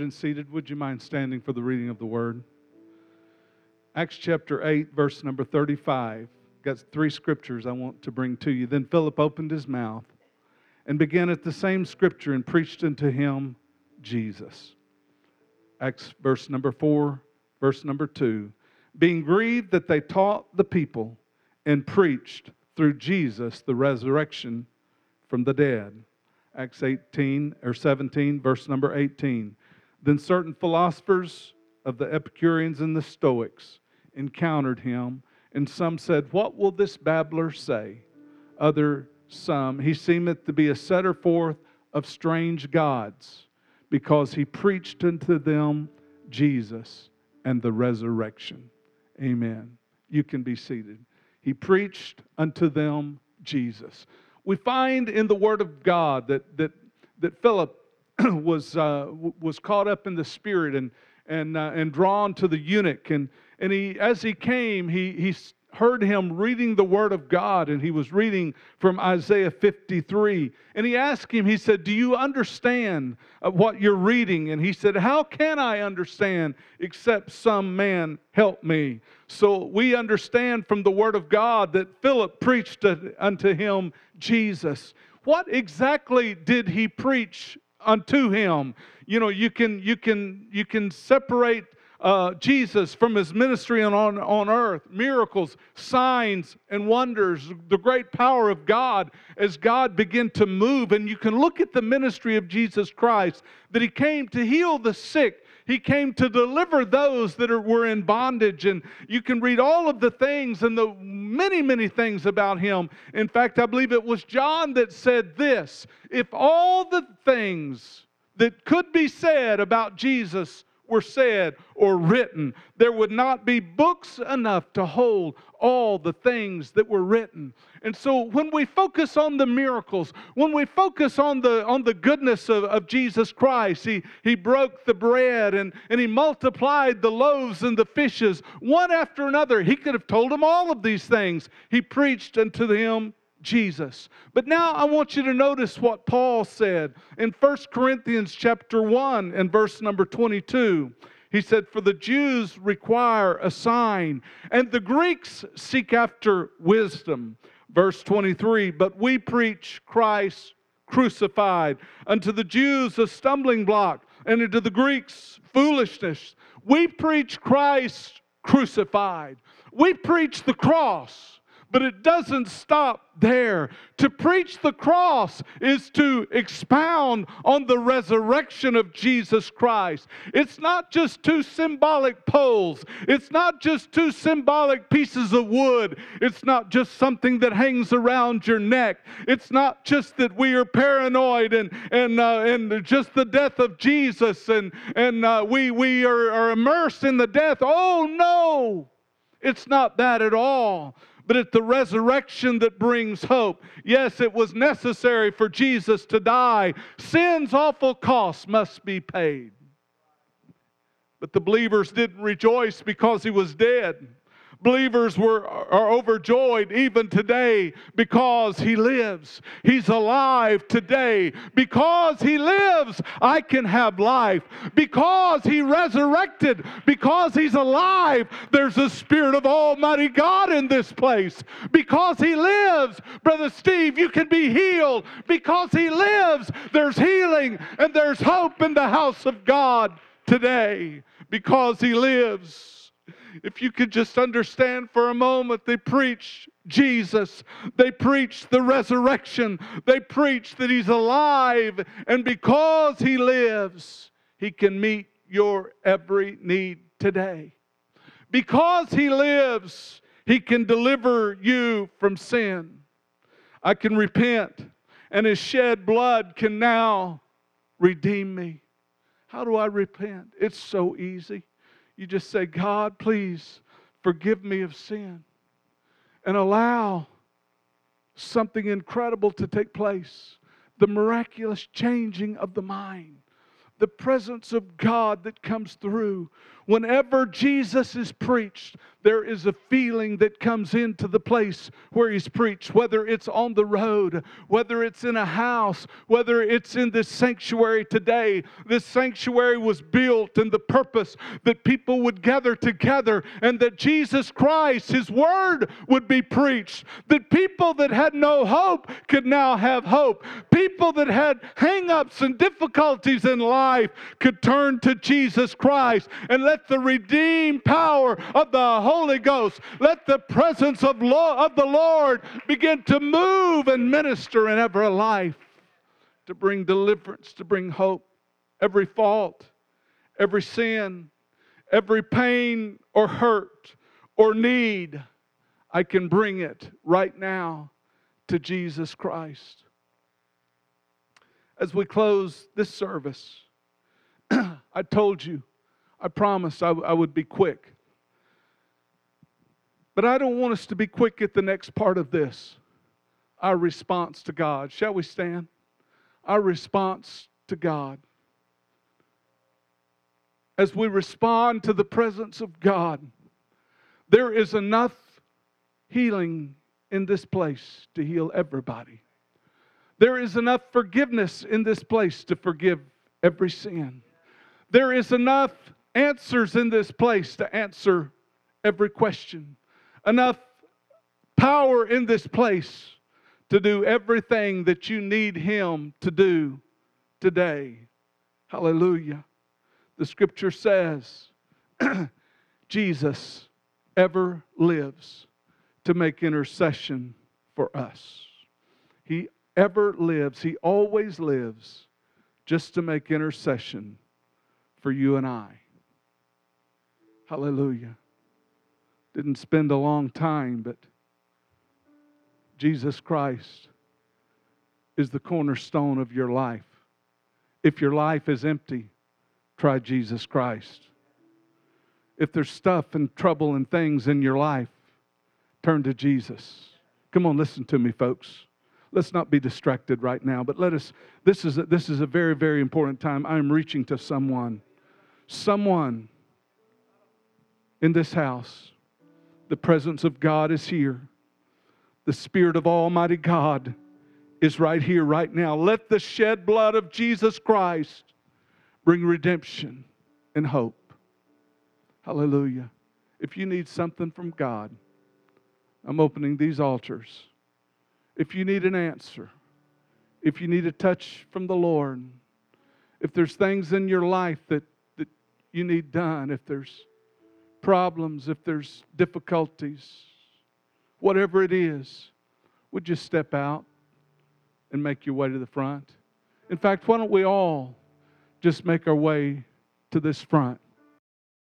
and seated, would you mind standing for the reading of the word? Acts chapter 8, verse number 35. Got three scriptures I want to bring to you. Then Philip opened his mouth and began at the same scripture and preached unto him Jesus. Acts verse number 4, verse number 2. Being grieved that they taught the people and preached through Jesus the resurrection from the dead. Acts 18 or 17, verse number 18. Then certain philosophers of the Epicureans and the Stoics encountered him, and some said, What will this babbler say? Other some, he seemeth to be a setter forth of strange gods, because he preached unto them Jesus and the resurrection. Amen. You can be seated. He preached unto them Jesus. We find in the Word of God that, that, that Philip was, uh, was caught up in the Spirit and, and, uh, and drawn to the eunuch. And, and he, as he came, he, he heard him reading the Word of God, and he was reading from Isaiah 53. And he asked him, he said, Do you understand uh, what you're reading? And he said, How can I understand except some man help me? So we understand from the Word of God that Philip preached unto him Jesus. What exactly did he preach unto him? You know, you can you can you can separate uh, Jesus from his ministry on, on earth, miracles, signs, and wonders, the great power of God as God began to move. And you can look at the ministry of Jesus Christ that he came to heal the sick. He came to deliver those that are, were in bondage. And you can read all of the things and the many, many things about him. In fact, I believe it was John that said this if all the things that could be said about Jesus were said or written, there would not be books enough to hold all the things that were written. And so when we focus on the miracles, when we focus on the, on the goodness of, of Jesus Christ, he, he broke the bread and, and he multiplied the loaves and the fishes one after another. He could have told them all of these things. He preached unto them Jesus. But now I want you to notice what Paul said in 1 Corinthians chapter 1 and verse number 22. He said, For the Jews require a sign, and the Greeks seek after wisdom. Verse 23 But we preach Christ crucified, unto the Jews a stumbling block, and unto the Greeks foolishness. We preach Christ crucified. We preach the cross. But it doesn't stop there. To preach the cross is to expound on the resurrection of Jesus Christ. It's not just two symbolic poles, it's not just two symbolic pieces of wood, it's not just something that hangs around your neck. It's not just that we are paranoid and, and, uh, and just the death of Jesus and, and uh, we, we are, are immersed in the death. Oh, no! It's not that at all but it's the resurrection that brings hope. Yes, it was necessary for Jesus to die. Sin's awful cost must be paid. But the believers didn't rejoice because he was dead. Believers were, are overjoyed even today because He lives. He's alive today. Because He lives, I can have life. Because He resurrected, because He's alive, there's a Spirit of Almighty God in this place. Because He lives, Brother Steve, you can be healed. Because He lives, there's healing and there's hope in the house of God today. Because He lives if you could just understand for a moment, they preach Jesus. They preach the resurrection. They preach that He's alive, and because He lives, He can meet your every need today. Because He lives, He can deliver you from sin. I can repent, and His shed blood can now redeem me. How do I repent? It's so easy. You just say, God, please forgive me of sin and allow something incredible to take place. The miraculous changing of the mind, the presence of God that comes through. Whenever Jesus is preached, there is a feeling that comes into the place where he's preached, whether it's on the road, whether it's in a house, whether it's in this sanctuary today. This sanctuary was built in the purpose that people would gather together and that Jesus Christ, his word, would be preached. That people that had no hope could now have hope. People that had hang ups and difficulties in life could turn to Jesus Christ and let the redeemed power of the Holy Ghost, let the presence of, of the Lord begin to move and minister in every life to bring deliverance, to bring hope. Every fault, every sin, every pain or hurt or need, I can bring it right now to Jesus Christ. As we close this service, I told you I promised I, I would be quick. But I don't want us to be quick at the next part of this our response to God. Shall we stand? Our response to God. As we respond to the presence of God, there is enough healing in this place to heal everybody. There is enough forgiveness in this place to forgive every sin. There is enough answers in this place to answer every question, enough power in this place to do everything that you need Him to do today. Hallelujah. The scripture says, Jesus ever lives to make intercession for us. He ever lives, He always lives just to make intercession for you and I. Hallelujah. Didn't spend a long time, but Jesus Christ is the cornerstone of your life. If your life is empty, try Jesus Christ. If there's stuff and trouble and things in your life, turn to Jesus. Come on, listen to me, folks. Let's not be distracted right now, but let us. This is a, this is a very, very important time. I'm reaching to someone. Someone in this house. The presence of God is here. The Spirit of Almighty God is right here, right now. Let the shed blood of Jesus Christ bring redemption and hope. Hallelujah. If you need something from God, I'm opening these altars. If you need an answer, if you need a touch from the Lord, if there's things in your life that, you need done, if there's problems, if there's difficulties, whatever it is, would you step out and make your way to the front? In fact, why don't we all just make our way to this front?